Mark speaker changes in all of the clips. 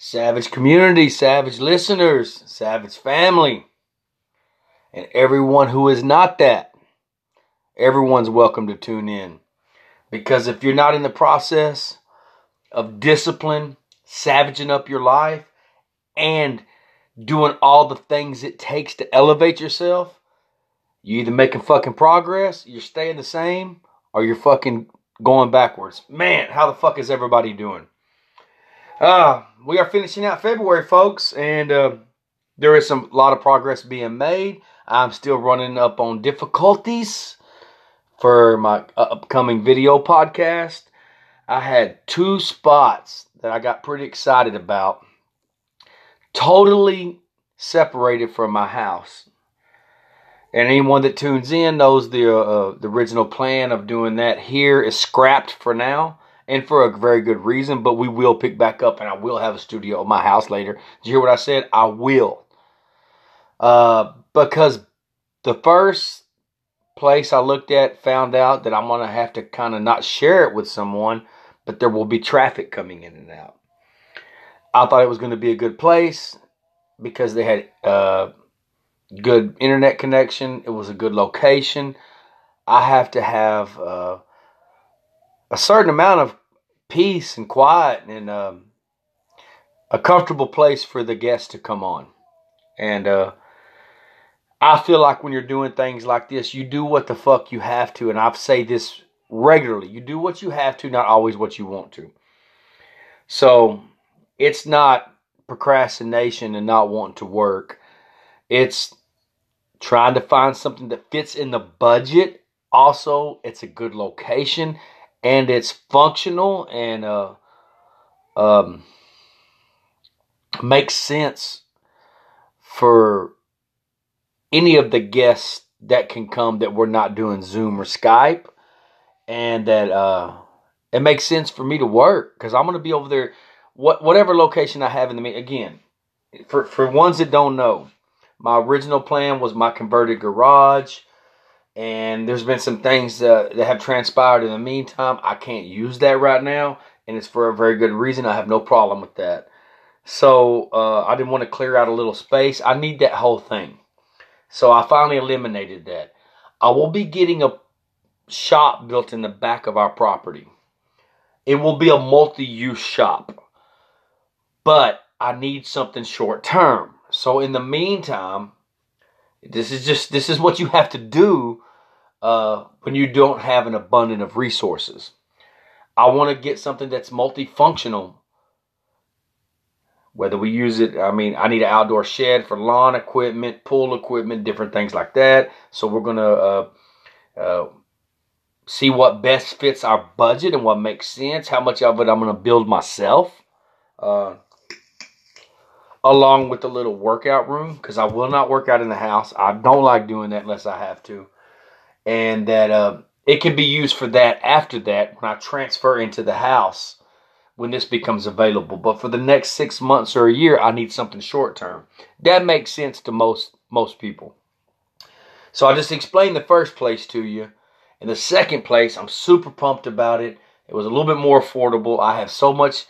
Speaker 1: Savage community, savage listeners, savage family, and everyone who is not that. Everyone's welcome to tune in. Because if you're not in the process of discipline, savaging up your life, and doing all the things it takes to elevate yourself, you either making fucking progress, you're staying the same, or you're fucking going backwards. Man, how the fuck is everybody doing? Uh, we are finishing out February, folks, and uh, there is some lot of progress being made. I'm still running up on difficulties for my upcoming video podcast. I had two spots that I got pretty excited about, totally separated from my house. And anyone that tunes in knows the uh, uh, the original plan of doing that here is scrapped for now, and for a very good reason. But we will pick back up, and I will have a studio at my house later. Did you hear what I said? I will, uh, because the first place I looked at found out that I'm gonna have to kind of not share it with someone, but there will be traffic coming in and out. I thought it was going to be a good place because they had uh, good internet connection. It was a good location. I have to have uh, a certain amount of peace and quiet and um, a comfortable place for the guests to come on. And uh, I feel like when you're doing things like this, you do what the fuck you have to. And I say this regularly. You do what you have to, not always what you want to. So it's not procrastination and not wanting to work. It's trying to find something that fits in the budget. Also, it's a good location and it's functional and uh, um, makes sense for any of the guests that can come that we're not doing Zoom or Skype, and that uh, it makes sense for me to work because I'm going to be over there, what whatever location I have in the again. For for ones that don't know, my original plan was my converted garage, and there's been some things uh, that have transpired in the meantime. I can't use that right now, and it's for a very good reason. I have no problem with that. So uh, I didn't want to clear out a little space. I need that whole thing. So I finally eliminated that. I will be getting a shop built in the back of our property. It will be a multi use shop. But I need something short term. So in the meantime, this is just this is what you have to do uh, when you don't have an abundance of resources. I want to get something that's multifunctional. Whether we use it, I mean, I need an outdoor shed for lawn equipment, pool equipment, different things like that. So we're gonna uh, uh, see what best fits our budget and what makes sense. How much of it I'm gonna build myself. Uh, along with the little workout room because I will not work out in the house. I don't like doing that unless I have to. And that uh, it can be used for that after that when I transfer into the house when this becomes available. But for the next six months or a year, I need something short term. That makes sense to most most people. So I just explained the first place to you. In the second place, I'm super pumped about it. It was a little bit more affordable. I have so much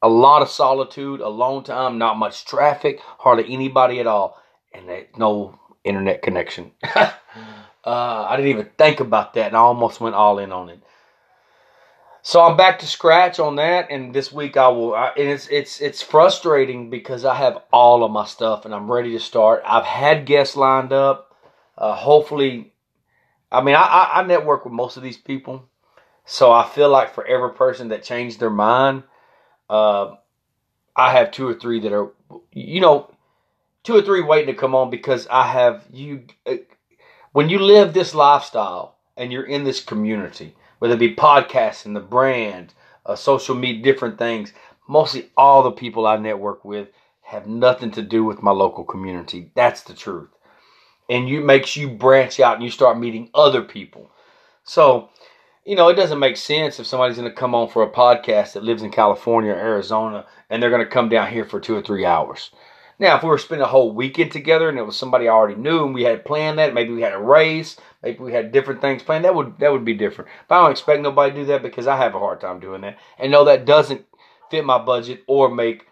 Speaker 1: a lot of solitude, alone time, not much traffic, hardly anybody at all, and no internet connection. uh, I didn't even think about that, and I almost went all in on it. So I'm back to scratch on that, and this week I will. I, and it's it's it's frustrating because I have all of my stuff and I'm ready to start. I've had guests lined up. Uh, hopefully, I mean I, I network with most of these people, so I feel like for every person that changed their mind, uh, I have two or three that are, you know, two or three waiting to come on because I have you. When you live this lifestyle and you're in this community, whether it be podcasting, the brand, uh, social media, different things, mostly all the people I network with have nothing to do with my local community. That's the truth. And you makes you branch out and you start meeting other people. So you know, it doesn't make sense if somebody's going to come on for a podcast that lives in California or Arizona and they're going to come down here for two or three hours. Now, if we were spending a whole weekend together and it was somebody I already knew and we had planned that, maybe we had a race, maybe we had different things planned, that would that would be different. But I don't expect nobody to do that because I have a hard time doing that. And no, that doesn't fit my budget or make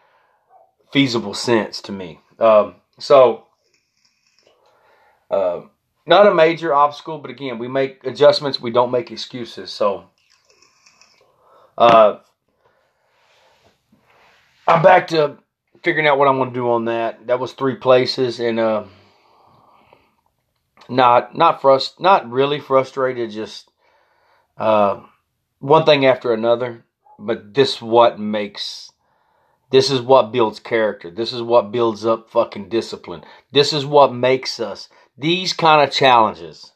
Speaker 1: feasible sense to me. Um, so, uh, not a major obstacle, but again, we make adjustments. We don't make excuses. So, uh, I'm back to figuring out what I'm going to do on that. That was three places, and uh, not not frust not really frustrated. Just uh, one thing after another. But this what makes this is what builds character. This is what builds up fucking discipline. This is what makes us these kind of challenges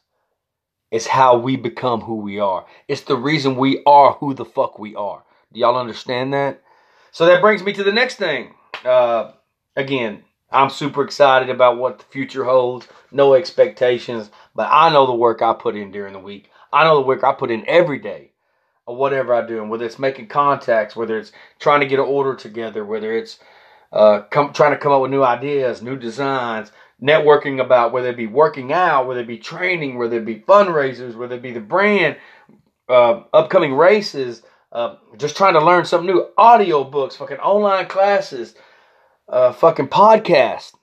Speaker 1: It's how we become who we are. It's the reason we are who the fuck we are. Do y'all understand that? So that brings me to the next thing. Uh, again, I'm super excited about what the future holds. No expectations, but I know the work I put in during the week. I know the work I put in every day or whatever I do, and whether it's making contacts, whether it's trying to get an order together, whether it's uh, come, trying to come up with new ideas, new designs, networking about whether it be working out, whether it be training, whether it be fundraisers, whether it be the brand, uh, upcoming races, uh, just trying to learn something new, audio books, fucking online classes, uh, fucking podcast.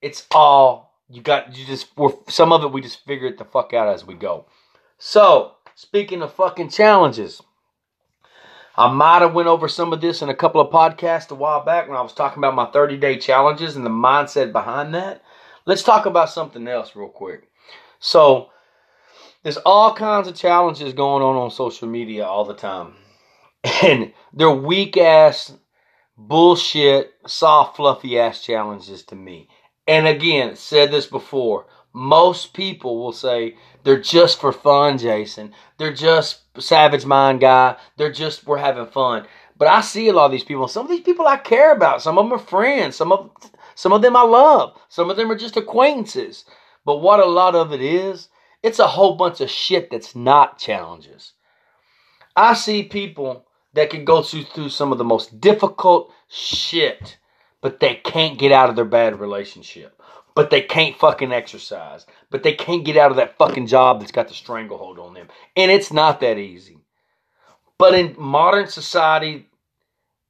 Speaker 1: It's all you got. You just some of it we just figure it the fuck out as we go. So speaking of fucking challenges. I might have went over some of this in a couple of podcasts a while back when I was talking about my 30 day challenges and the mindset behind that. Let's talk about something else real quick. So, there's all kinds of challenges going on on social media all the time. And they're weak ass, bullshit, soft, fluffy ass challenges to me. And again, said this before. Most people will say they're just for fun, Jason. They're just savage mind guy. They're just we're having fun. But I see a lot of these people. Some of these people I care about. Some of them are friends. Some of some of them I love. Some of them are just acquaintances. But what a lot of it is, it's a whole bunch of shit that's not challenges. I see people that can go through, through some of the most difficult shit, but they can't get out of their bad relationship. But they can't fucking exercise. But they can't get out of that fucking job that's got the stranglehold on them. And it's not that easy. But in modern society,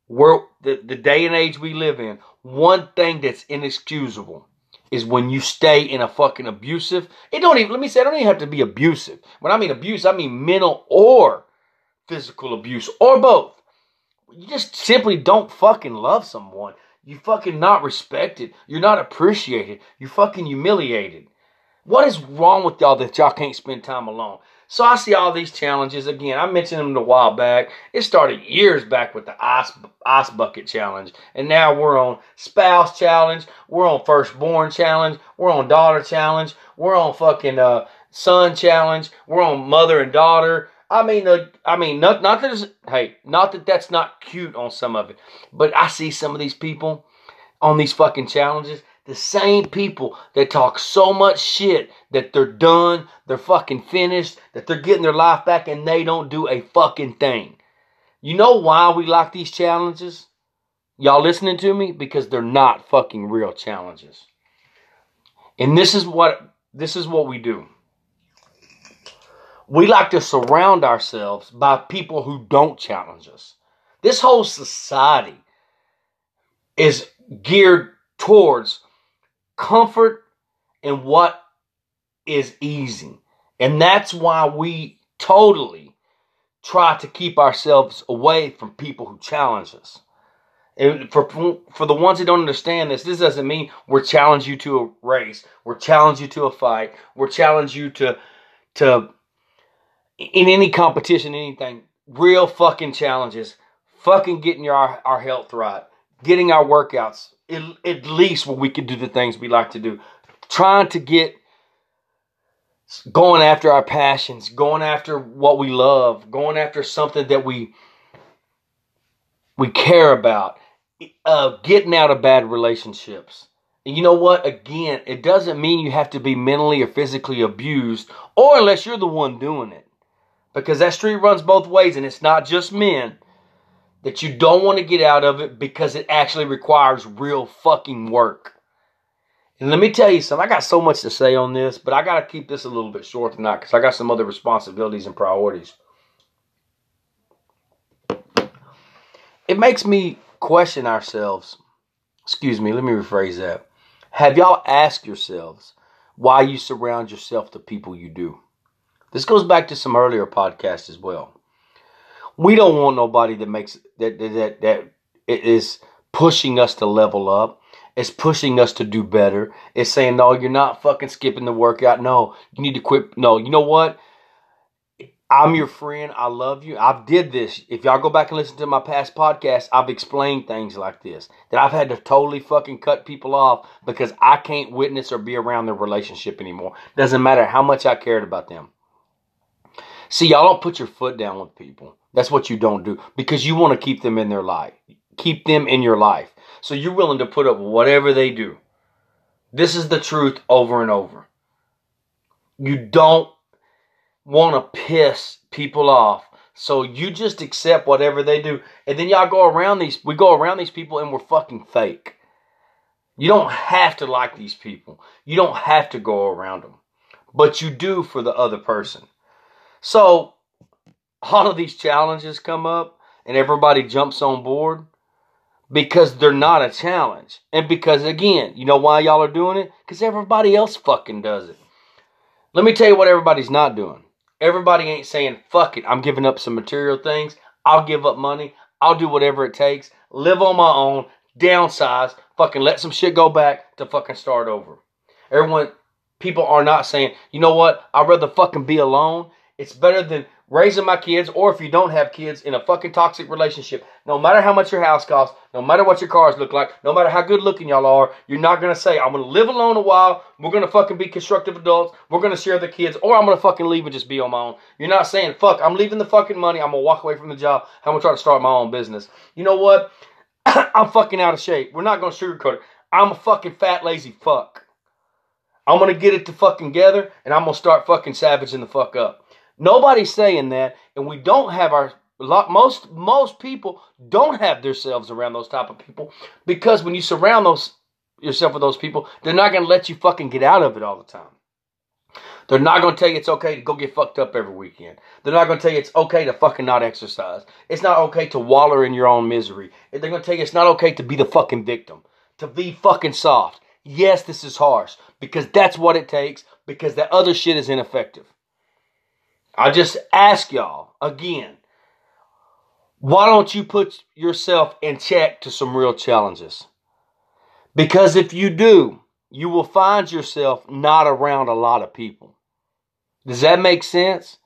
Speaker 1: where the, the day and age we live in, one thing that's inexcusable is when you stay in a fucking abusive. It don't even let me say it don't even have to be abusive. When I mean abuse, I mean mental or physical abuse or both. You just simply don't fucking love someone. You fucking not respected. You're not appreciated. You fucking humiliated. What is wrong with y'all that y'all can't spend time alone? So I see all these challenges again. I mentioned them a while back. It started years back with the ice ice bucket challenge, and now we're on spouse challenge. We're on firstborn challenge. We're on daughter challenge. We're on fucking uh, son challenge. We're on mother and daughter. I mean, uh, I mean, not not that hey, not that that's not cute on some of it, but I see some of these people on these fucking challenges the same people that talk so much shit that they're done, they're fucking finished, that they're getting their life back and they don't do a fucking thing. You know why we like these challenges? Y'all listening to me? Because they're not fucking real challenges. And this is what this is what we do. We like to surround ourselves by people who don't challenge us. This whole society is geared towards comfort and what is easy. And that's why we totally try to keep ourselves away from people who challenge us. And for for the ones that don't understand this, this doesn't mean we're challenge you to a race, we're challenge you to a fight, we're challenge you to to in any competition, anything. Real fucking challenges, fucking getting our, our health right, getting our workouts at, at least where we can do the things we like to do. Trying to get going after our passions, going after what we love, going after something that we we care about, uh, getting out of bad relationships. And you know what? Again, it doesn't mean you have to be mentally or physically abused, or unless you're the one doing it, because that street runs both ways, and it's not just men that you don't want to get out of it because it actually requires real fucking work. And let me tell you something, I got so much to say on this, but I got to keep this a little bit short tonight because I got some other responsibilities and priorities. it makes me question ourselves. Excuse me, let me rephrase that. Have y'all asked yourselves why you surround yourself to people you do? This goes back to some earlier podcasts as well. We don't want nobody that makes that that that, is pushing us to level up. It's pushing us to do better. It's saying, no, you're not fucking skipping the workout. No, you need to quit. No, you know what? I'm your friend. I love you. I've did this. If y'all go back and listen to my past podcasts, I've explained things like this. That I've had to totally fucking cut people off because I can't witness or be around their relationship anymore. Doesn't matter how much I cared about them. See, y'all don't put your foot down with people. That's what you don't do because you want to keep them in their life. Keep them in your life. So you're willing to put up whatever they do. This is the truth over and over. You don't want to piss people off. So you just accept whatever they do. And then y'all go around these, we go around these people and we're fucking fake. You don't have to like these people. You don't have to go around them. But you do for the other person. So all of these challenges come up and everybody jumps on board because they're not a challenge. And because, again, you know why y'all are doing it? Because everybody else fucking does it. Let me tell you what everybody's not doing. Everybody ain't saying, fuck it, I'm giving up some material things. I'll give up money. I'll do whatever it takes. Live on my own. Downsize. Fucking let some shit go back to fucking start over. Everyone, people are not saying, you know what? I'd rather fucking be alone it's better than raising my kids, or if you don't have kids, in a fucking toxic relationship. No matter how much your house costs, no matter what your cars look like, no matter how good looking y'all are, you're not gonna say, I'm gonna live alone a while, we're gonna fucking be constructive adults, we're gonna share the kids, or I'm gonna fucking leave and just be on my own. You're not saying, fuck, I'm leaving the fucking money, I'm gonna walk away from the job, I'm gonna try to start my own business. You know what? I'm fucking out of shape. We're not gonna sugarcoat it. I'm a fucking fat, lazy fuck. I'm gonna get it to fucking together, and I'm gonna start fucking savaging the fuck up. Nobody's saying that, and we don't have our most most people don't have themselves around those type of people because when you surround those yourself with those people, they're not going to let you fucking get out of it all the time. They're not going to tell you it's okay to go get fucked up every weekend. They're not going to tell you it's okay to fucking not exercise. It's not okay to waller in your own misery. They're going to tell you it's not okay to be the fucking victim, to be fucking soft. Yes, this is harsh because that's what it takes because that other shit is ineffective. I just ask y'all again, why don't you put yourself in check to some real challenges? Because if you do, you will find yourself not around a lot of people. Does that make sense?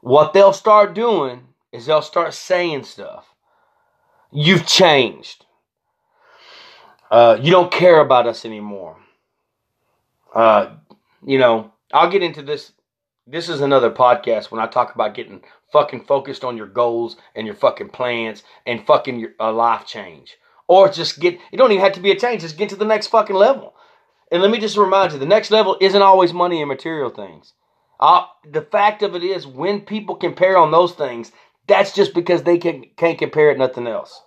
Speaker 1: What they'll start doing is they'll start saying stuff. You've changed. Uh, you don't care about us anymore. Uh, you know, I'll get into this this is another podcast when I talk about getting fucking focused on your goals and your fucking plans and fucking your a life change. Or just get, it don't even have to be a change, just get to the next fucking level. And let me just remind you, the next level isn't always money and material things. Uh, the fact of it is, when people compare on those things, that's just because they can, can't compare it nothing else.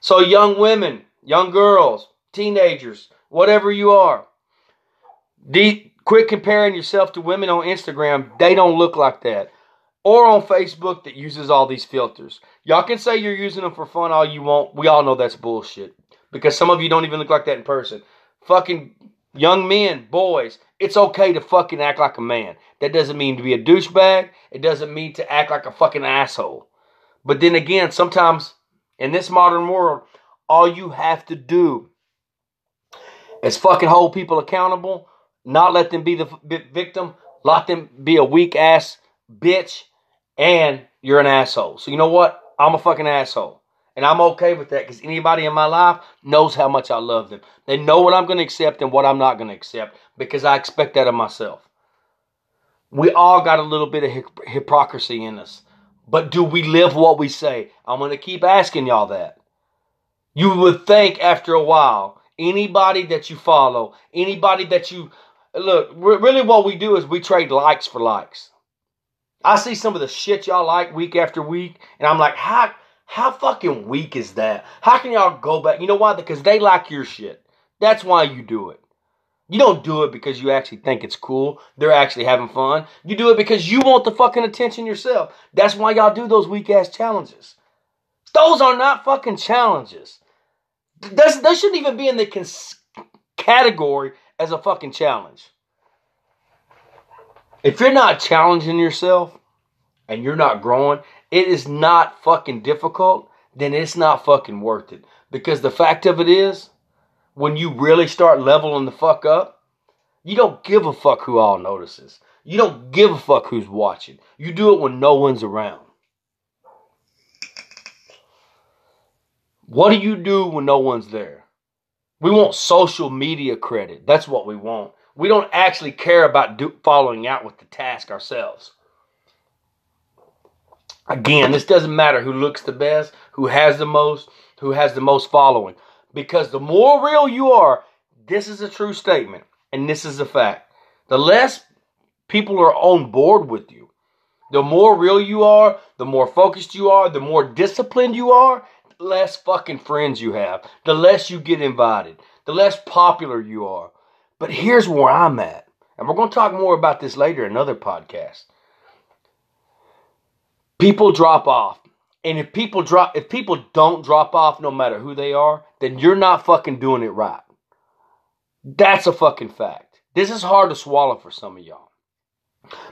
Speaker 1: So, young women, young girls, teenagers, whatever you are, de- Quit comparing yourself to women on Instagram. They don't look like that. Or on Facebook that uses all these filters. Y'all can say you're using them for fun all you want. We all know that's bullshit. Because some of you don't even look like that in person. Fucking young men, boys, it's okay to fucking act like a man. That doesn't mean to be a douchebag. It doesn't mean to act like a fucking asshole. But then again, sometimes in this modern world, all you have to do is fucking hold people accountable not let them be the victim, let them be a weak ass bitch, and you're an asshole. So you know what? I'm a fucking asshole. And I'm okay with that because anybody in my life knows how much I love them. They know what I'm going to accept and what I'm not going to accept because I expect that of myself. We all got a little bit of hypocrisy in us. But do we live what we say? I'm going to keep asking y'all that. You would think after a while, anybody that you follow, anybody that you look, really what we do is we trade likes for likes. I see some of the shit y'all like week after week, and I'm like, how how fucking weak is that? How can y'all go back? You know why? Because they like your shit. That's why you do it. You don't do it because you actually think it's cool. They're actually having fun. You do it because you want the fucking attention yourself. That's why y'all do those weak ass challenges. Those are not fucking challenges. That's, that shouldn't even be in the cons- category as a fucking challenge. If you're not challenging yourself and you're not growing, it is not fucking difficult, then it's not fucking worth it. Because the fact of it is, when you really start leveling the fuck up, you don't give a fuck who all notices. You don't give a fuck who's watching. You do it when no one's around. What do you do when no one's there? We want social media credit. That's what we want. We don't actually care about do, following out with the task ourselves. Again, this doesn't matter who looks the best, who has the most, who has the most following. Because the more real you are, this is a true statement, and this is a fact. The less people are on board with you, the more real you are, the more focused you are, the more disciplined you are, less fucking friends you have, the less you get invited, the less popular you are. But here's where I'm at. And we're going to talk more about this later in another podcast. People drop off. And if people drop if people don't drop off no matter who they are, then you're not fucking doing it right. That's a fucking fact. This is hard to swallow for some of y'all.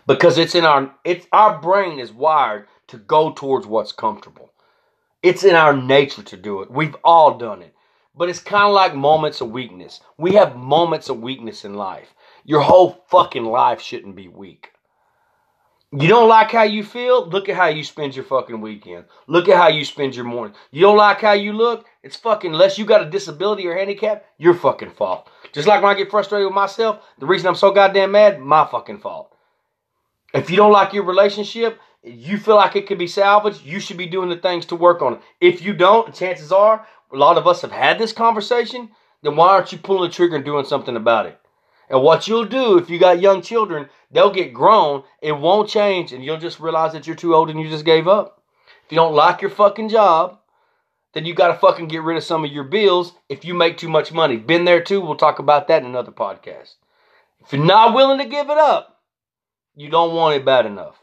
Speaker 1: Because it's in our it's our brain is wired to go towards what's comfortable. It's in our nature to do it. We've all done it. But it's kind of like moments of weakness. We have moments of weakness in life. Your whole fucking life shouldn't be weak. You don't like how you feel? Look at how you spend your fucking weekend. Look at how you spend your morning. You don't like how you look? It's fucking, unless you got a disability or handicap, your fucking fault. Just like when I get frustrated with myself, the reason I'm so goddamn mad, my fucking fault. If you don't like your relationship, you feel like it could be salvaged, you should be doing the things to work on it. If you don't, chances are a lot of us have had this conversation, then why aren't you pulling the trigger and doing something about it? And what you'll do if you got young children, they'll get grown, it won't change, and you'll just realize that you're too old and you just gave up. If you don't like your fucking job, then you got to fucking get rid of some of your bills if you make too much money. Been there too. We'll talk about that in another podcast. If you're not willing to give it up, you don't want it bad enough.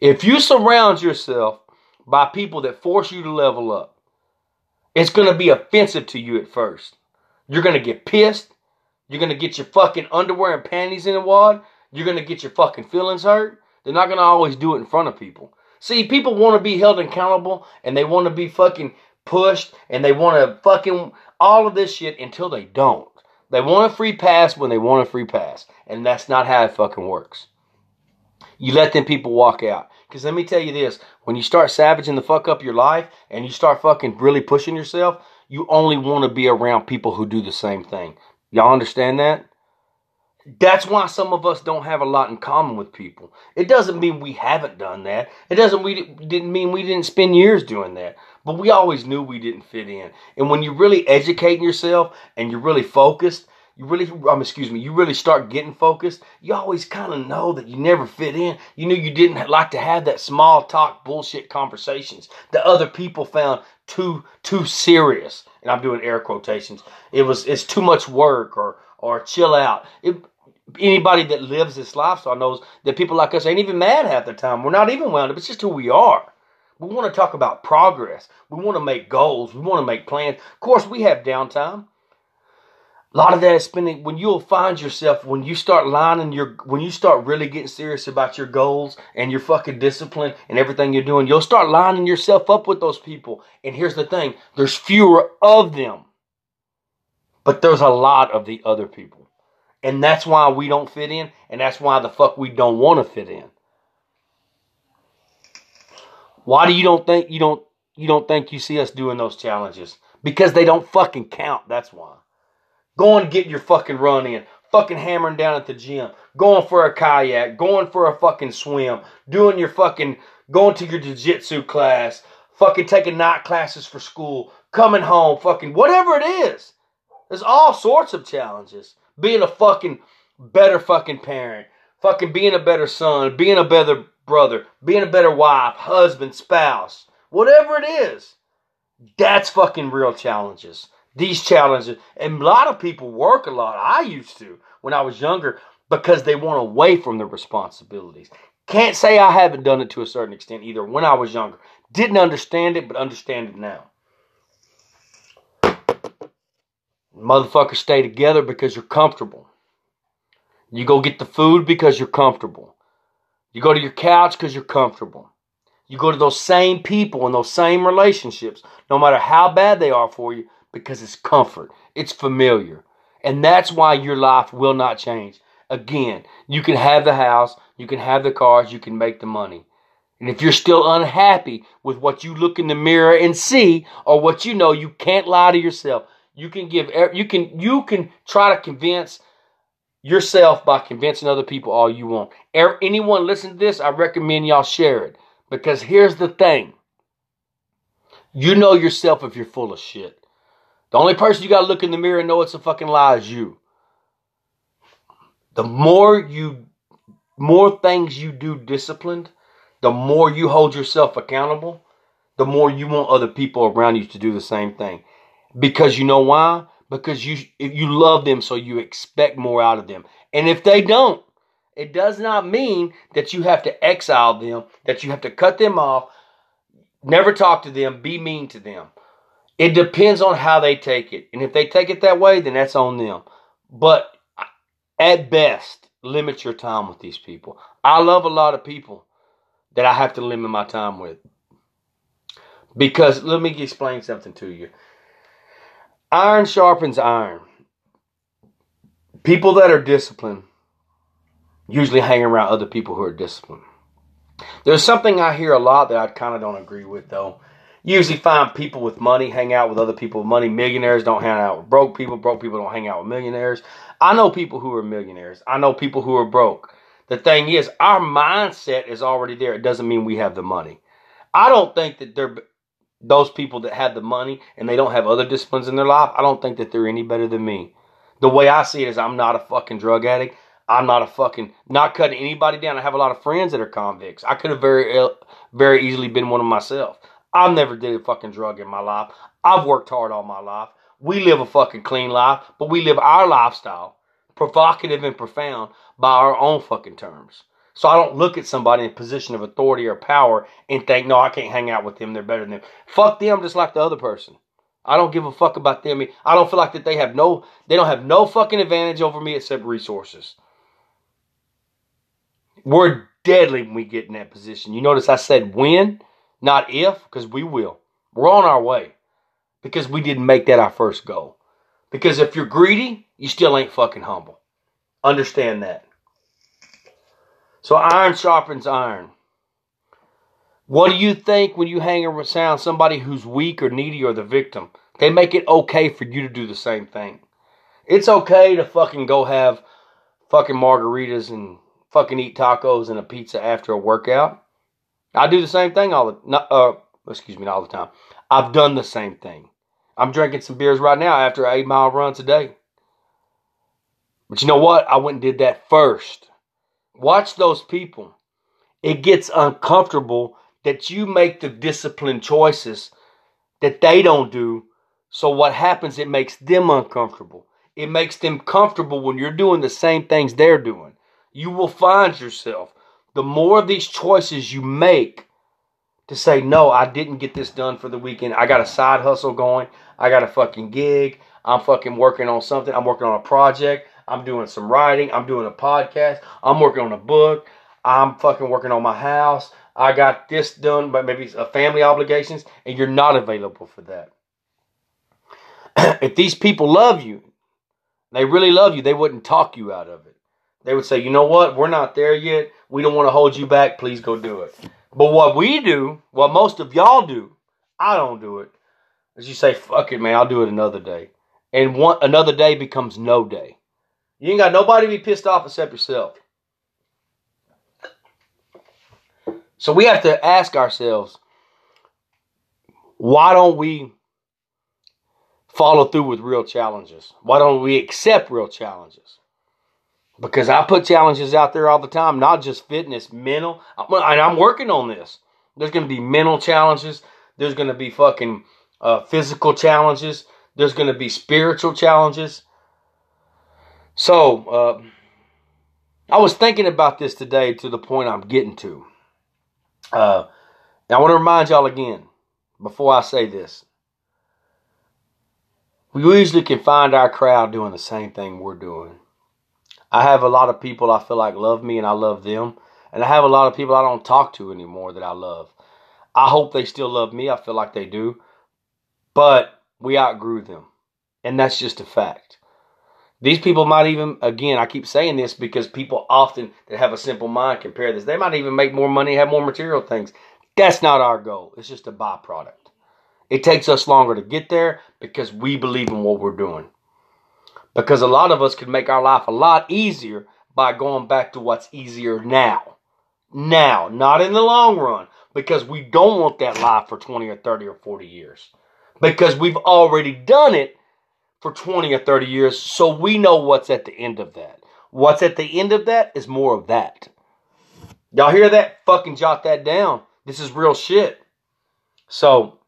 Speaker 1: If you surround yourself by people that force you to level up, it's going to be offensive to you at first. You're going to get pissed. You're going to get your fucking underwear and panties in a wad. You're going to get your fucking feelings hurt. They're not going to always do it in front of people. See, people want to be held accountable and they want to be fucking pushed and they want to fucking all of this shit until they don't. They want a free pass when they want a free pass. And that's not how it fucking works. You let them people walk out. Because let me tell you this when you start savaging the fuck up your life and you start fucking really pushing yourself, you only want to be around people who do the same thing. Y'all understand that? That's why some of us don't have a lot in common with people. It doesn't mean we haven't done that. It doesn't we didn't mean we didn't spend years doing that. But we always knew we didn't fit in. And when you're really educating yourself and you're really focused, you really, um, excuse me, you really start getting focused, you always kind of know that you never fit in. You knew you didn't like to have that small talk bullshit conversations that other people found too too serious. And I'm doing air quotations. It was it's too much work or or chill out. It, anybody that lives this lifestyle knows that people like us ain't even mad half the time. We're not even wound up. It's just who we are. We want to talk about progress. We want to make goals. We want to make plans. Of course, we have downtime. A lot of that is spending when you'll find yourself when you start lining your when you start really getting serious about your goals and your fucking discipline and everything you're doing, you'll start lining yourself up with those people. And here's the thing: there's fewer of them, but there's a lot of the other people, and that's why we don't fit in, and that's why the fuck we don't want to fit in. Why do you don't think you don't you don't think you see us doing those challenges? Because they don't fucking count. That's why. Going get your fucking run in. Fucking hammering down at the gym. Going for a kayak. Going for a fucking swim. Doing your fucking, going to your jiu-jitsu class. Fucking taking night classes for school. Coming home. Fucking, whatever it is. There's all sorts of challenges. Being a fucking better fucking parent. Fucking being a better son. Being a better brother. Being a better wife. Husband. Spouse. Whatever it is. That's fucking real challenges these challenges. And a lot of people work a lot. I used to when I was younger because they want away from the responsibilities. Can't say I haven't done it to a certain extent either when I was younger. Didn't understand it, but understand it now. Motherfuckers stay together because you're comfortable. You go get the food because you're comfortable. You go to your couch because you're comfortable. You go to those same people and those same relationships, no matter how bad they are for you, because it's comfort. It's familiar. And that's why your life will not change. Again, you can have the house, you can have the cars, you can make the money. And if you're still unhappy with what you look in the mirror and see, or what you know, you can't lie to yourself. You can give, you can, you can try to convince yourself by convincing other people all you want. Anyone listen to this, I recommend y'all share it. Because here's the thing. You know yourself if you're full of shit. The only person you gotta look in the mirror and know it's a fucking lie is you. The more you more things you do disciplined, the more you hold yourself accountable, the more you want other people around you to do the same thing. Because you know why? Because you you love them so you expect more out of them. And if they don't, it does not mean that you have to exile them, that you have to cut them off, never talk to them, be mean to them. It depends on how they take it. And if they take it that way, then that's on them. But at best, limit your time with these people. I love a lot of people that I have to limit my time with. Because let me explain something to you. Iron sharpens iron. People that are disciplined usually hang around other people who are disciplined. There's something I hear a lot that I kind of don't agree with, though. Usually find people with money hang out with other people with money. Millionaires don't hang out with broke people. Broke people don't hang out with millionaires. I know people who are millionaires. I know people who are broke. The thing is, our mindset is already there. It doesn't mean we have the money. I don't think that they're those people that have the money and they don't have other disciplines in their life. I don't think that they're any better than me. The way I see it is, I'm not a fucking drug addict. I'm not a fucking not cutting anybody down. I have a lot of friends that are convicts. I could have very very easily been one of myself. I've never did a fucking drug in my life. I've worked hard all my life. We live a fucking clean life, but we live our lifestyle, provocative and profound, by our own fucking terms. So I don't look at somebody in a position of authority or power and think, no, I can't hang out with them. They're better than them. Fuck them just like the other person. I don't give a fuck about them. I don't feel like that they have no, they don't have no fucking advantage over me except resources. We're deadly when we get in that position. You notice I said when, not if, because we will. We're on our way because we didn't make that our first goal. Because if you're greedy, you still ain't fucking humble. Understand that. So iron sharpens iron. What do you think when you hang around somebody who's weak or needy or the victim? They make it okay for you to do the same thing. It's okay to fucking go have fucking margaritas and fucking eat tacos and a pizza after a workout. I do the same thing all the uh excuse me, all the time. I've done the same thing. I'm drinking some beers right now after eight mile run today. But you know what? I went and did that first. Watch those people. It gets uncomfortable that you make the disciplined choices that they don't do. So what happens? It makes them uncomfortable. It makes them comfortable when you're doing the same things they're doing you will find yourself. The more of these choices you make to say, no, I didn't get this done for the weekend. I got a side hustle going. I got a fucking gig. I'm fucking working on something. I'm working on a project. I'm doing some writing. I'm doing a podcast. I'm working on a book. I'm fucking working on my house. I got this done, but maybe it's a family obligations, and you're not available for that. if these people love you, they really love you, they wouldn't talk you out of it. They would say, you know what? We're not there yet. We don't want to hold you back. Please go do it. But what we do, what most of y'all do, I don't do it, is you say, fuck it, man, I'll do it another day. And one another day becomes no day. You ain't got nobody to be pissed off except yourself. So we have to ask ourselves, why don't we follow through with real challenges? Why don't we accept real challenges? Because I put challenges out there all the time, not just fitness, mental. And I'm working on this. There's going to be mental challenges. There's going to be fucking uh, physical challenges. There's going to be spiritual challenges. So, uh, I was thinking about this today to the point I'm getting to. Uh, I want to remind y'all again, before I say this, we usually can find our crowd doing the same thing we're doing. I have a lot of people I feel like love me and I love them. And I have a lot of people I don't talk to anymore that I love. I hope they still love me. I feel like they do. But we outgrew them. And that's just a fact. These people might even, again, I keep saying this because people often that have a simple mind compare this. They might even make more money, have more material things. That's not our goal. It's just a byproduct. It takes us longer to get there because we believe in what we're doing. Because a lot of us could make our life a lot easier by going back to what's easier now. Now, not in the long run, because we don't want that life for 20 or 30 or 40 years. Because we've already done it for 20 or 30 years, so we know what's at the end of that. What's at the end of that is more of that. Y'all hear that? Fucking jot that down. This is real shit. So,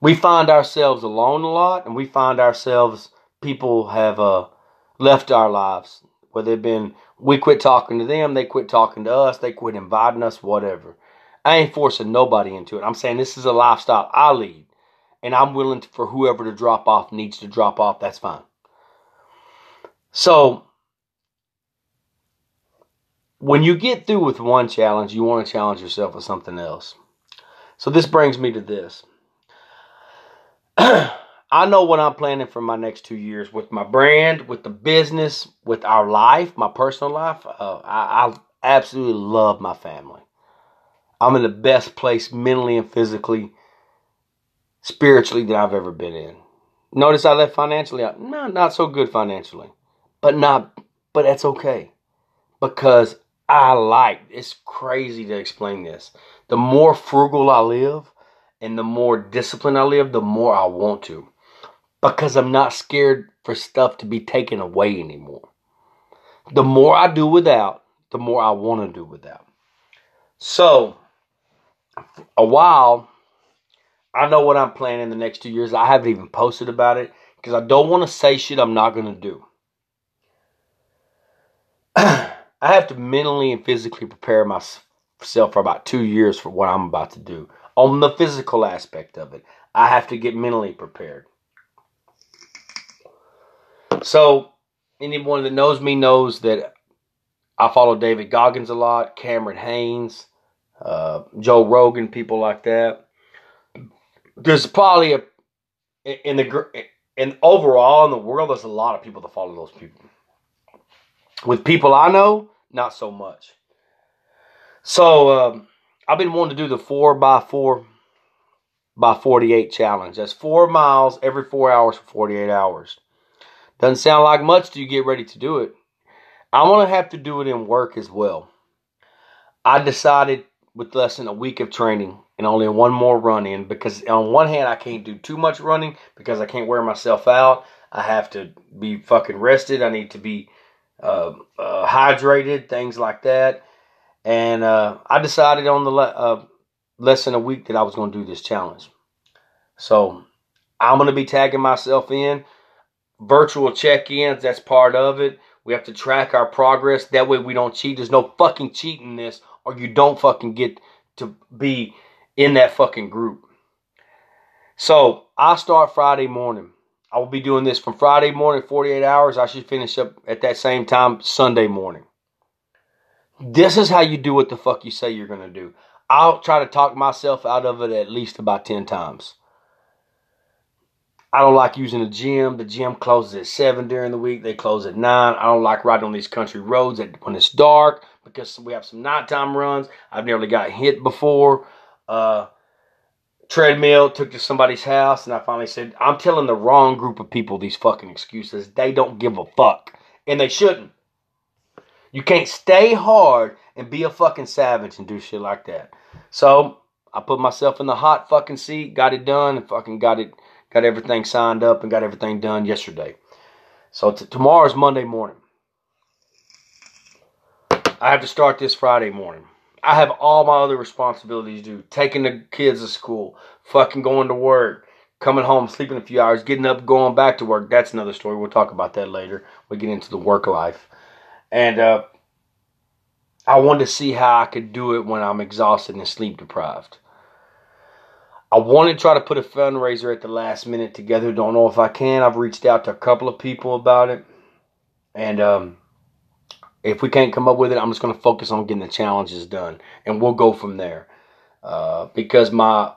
Speaker 1: we find ourselves alone a lot, and we find ourselves people have uh, left our lives. Whether they've been, we quit talking to them, they quit talking to us, they quit inviting us, whatever. I ain't forcing nobody into it. I'm saying this is a lifestyle I lead, and I'm willing to, for whoever to drop off needs to drop off. That's fine. So, when you get through with one challenge, you want to challenge yourself with something else. So, this brings me to this. I know what I'm planning for my next two years with my brand, with the business, with our life, my personal life. Uh, I, I absolutely love my family. I'm in the best place mentally and physically, spiritually that I've ever been in. Notice I left financially out. No, not so good financially, but not, but that's okay because I like. It's crazy to explain this. The more frugal I live, and the more disciplined I live, the more I want to. Because I'm not scared for stuff to be taken away anymore. The more I do without, the more I want to do without. So, a while, I know what I'm planning the next two years. I haven't even posted about it because I don't want to say shit I'm not going to do. I have to mentally and physically prepare myself for about two years for what I'm about to do on the physical aspect of it. I have to get mentally prepared. So, anyone that knows me knows that I follow David Goggins a lot, Cameron Hanes, uh, Joe Rogan, people like that. There's probably a in the in overall in the world, there's a lot of people that follow those people. With people I know, not so much. So um, I've been wanting to do the four by four by 48 challenge. That's four miles every four hours for 48 hours. Doesn't sound like much till you get ready to do it. I'm to have to do it in work as well. I decided with less than a week of training and only one more run in because on one hand I can't do too much running because I can't wear myself out. I have to be fucking rested. I need to be uh, uh, hydrated, things like that. And uh, I decided on the le- uh, less than a week that I was going to do this challenge. So I'm going to be tagging myself in. Virtual check ins, that's part of it. We have to track our progress. That way we don't cheat. There's no fucking cheating this, or you don't fucking get to be in that fucking group. So I start Friday morning. I will be doing this from Friday morning, 48 hours. I should finish up at that same time Sunday morning. This is how you do what the fuck you say you're going to do. I'll try to talk myself out of it at least about 10 times. I don't like using the gym. The gym closes at 7 during the week. They close at 9. I don't like riding on these country roads when it's dark because we have some nighttime runs. I've nearly got hit before. Uh, treadmill, took to somebody's house, and I finally said, I'm telling the wrong group of people these fucking excuses. They don't give a fuck. And they shouldn't. You can't stay hard and be a fucking savage and do shit like that. So I put myself in the hot fucking seat, got it done, and fucking got it, got everything signed up and got everything done yesterday. So t- tomorrow's Monday morning. I have to start this Friday morning. I have all my other responsibilities due. Taking the kids to school, fucking going to work, coming home, sleeping a few hours, getting up, going back to work. That's another story. We'll talk about that later. We get into the work life. And uh, I wanted to see how I could do it when I'm exhausted and sleep deprived. I want to try to put a fundraiser at the last minute together. Don't know if I can. I've reached out to a couple of people about it. And um, if we can't come up with it, I'm just going to focus on getting the challenges done. And we'll go from there. Uh, because my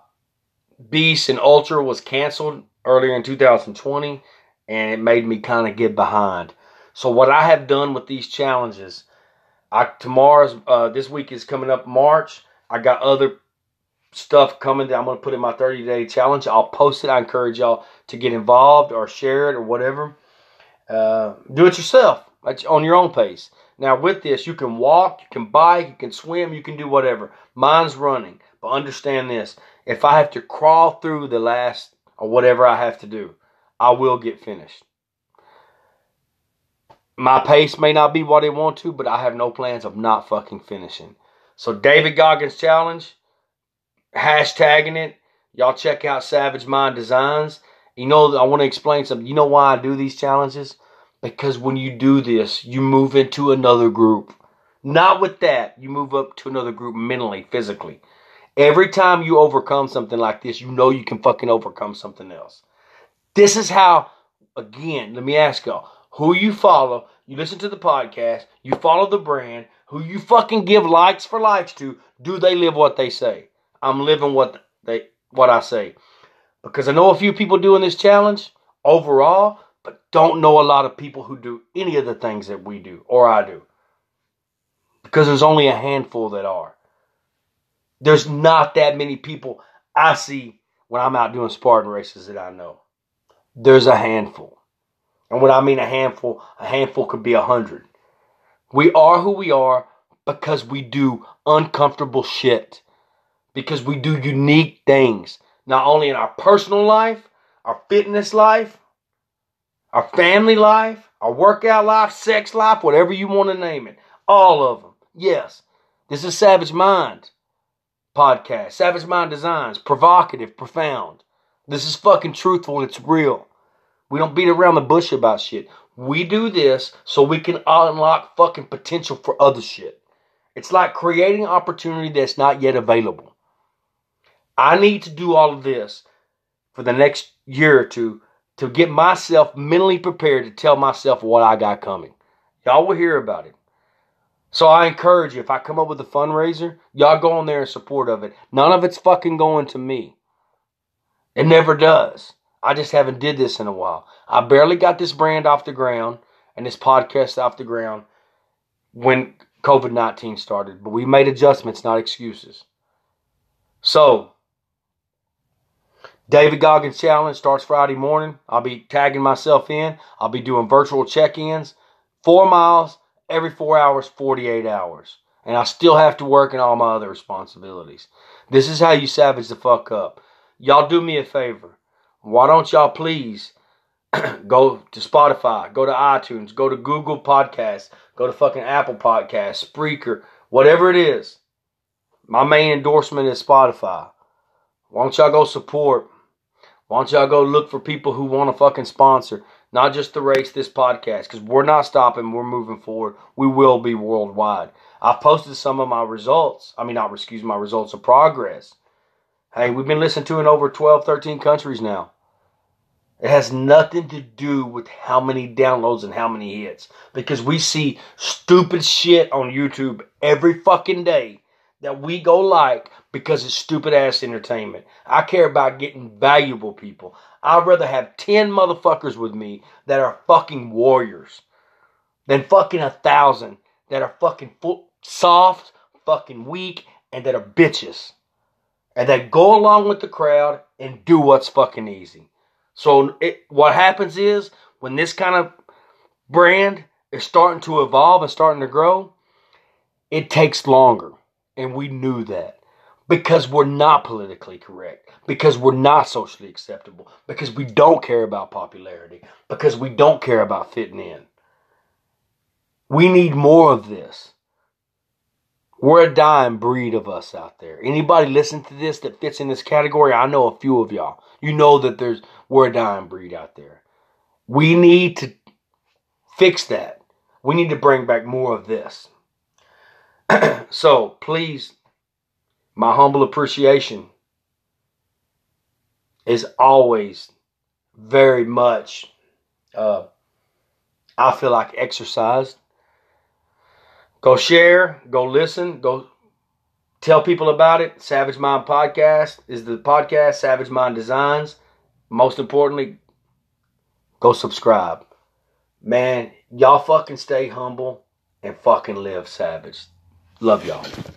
Speaker 1: Beast and Ultra was canceled earlier in 2020. And it made me kind of get behind. So what I have done with these challenges, I tomorrow's uh, this week is coming up March. I got other stuff coming that I'm going to put in my 30 day challenge. I'll post it. I encourage y'all to get involved or share it or whatever. Uh, do it yourself on your own pace. Now, with this, you can walk, you can bike, you can swim, you can do whatever. Mine's running. But understand this if I have to crawl through the last or whatever I have to do, I will get finished. My pace may not be what I want to, but I have no plans of not fucking finishing. So, David Goggins Challenge, hashtagging it. Y'all check out Savage Mind Designs. You know, I want to explain something. You know why I do these challenges? Because when you do this, you move into another group. Not with that, you move up to another group mentally, physically. Every time you overcome something like this, you know you can fucking overcome something else. This is how, again, let me ask y'all who you follow. You listen to the podcast, you follow the brand, who you fucking give likes for likes to. Do they live what they say? I'm living what they what I say. Because I know a few people doing this challenge overall, but don't know a lot of people who do any of the things that we do or I do. Because there's only a handful that are. There's not that many people I see when I'm out doing Spartan races that I know. There's a handful. And when I mean a handful, a handful could be a hundred. We are who we are because we do uncomfortable shit because we do unique things, not only in our personal life, our fitness life, our family life, our workout life, sex life, whatever you want to name it. All of them. Yes. This is Savage Mind podcast. Savage Mind Designs. Provocative, profound. This is fucking truthful. It's real. We don't beat around the bush about shit. We do this so we can unlock fucking potential for other shit. It's like creating opportunity that's not yet available. I need to do all of this for the next year or two to get myself mentally prepared to tell myself what I got coming. Y'all will hear about it. So I encourage you, if I come up with a fundraiser, y'all go on there in support of it. None of it's fucking going to me. It never does. I just haven't did this in a while. I barely got this brand off the ground and this podcast off the ground when COVID-19 started, but we made adjustments, not excuses. So, David Goggins Challenge starts Friday morning. I'll be tagging myself in. I'll be doing virtual check ins, four miles every four hours, 48 hours. And I still have to work in all my other responsibilities. This is how you savage the fuck up. Y'all do me a favor. Why don't y'all please go to Spotify, go to iTunes, go to Google Podcasts, go to fucking Apple Podcasts, Spreaker, whatever it is. My main endorsement is Spotify. Why don't y'all go support why don't y'all go look for people who want to fucking sponsor, not just the race, this podcast, because we're not stopping. We're moving forward. We will be worldwide. I've posted some of my results. I mean, not excuse my results of progress. Hey, we've been listened to in over 12, 13 countries now. It has nothing to do with how many downloads and how many hits. Because we see stupid shit on YouTube every fucking day that we go like because it's stupid ass entertainment. I care about getting valuable people. I'd rather have 10 motherfuckers with me that are fucking warriors than fucking a thousand that are fucking full, soft, fucking weak, and that are bitches. And that go along with the crowd and do what's fucking easy. So it, what happens is when this kind of brand is starting to evolve and starting to grow, it takes longer. And we knew that because we're not politically correct, because we're not socially acceptable, because we don't care about popularity, because we don't care about fitting in. We need more of this. We're a dying breed of us out there. Anybody listen to this that fits in this category? I know a few of y'all. You know that there's we're a dying breed out there. We need to fix that. We need to bring back more of this. so please, my humble appreciation is always very much, uh, I feel like exercised. Go share, go listen, go tell people about it. Savage Mind Podcast is the podcast, Savage Mind Designs. Most importantly, go subscribe. Man, y'all fucking stay humble and fucking live savage. Love y'all.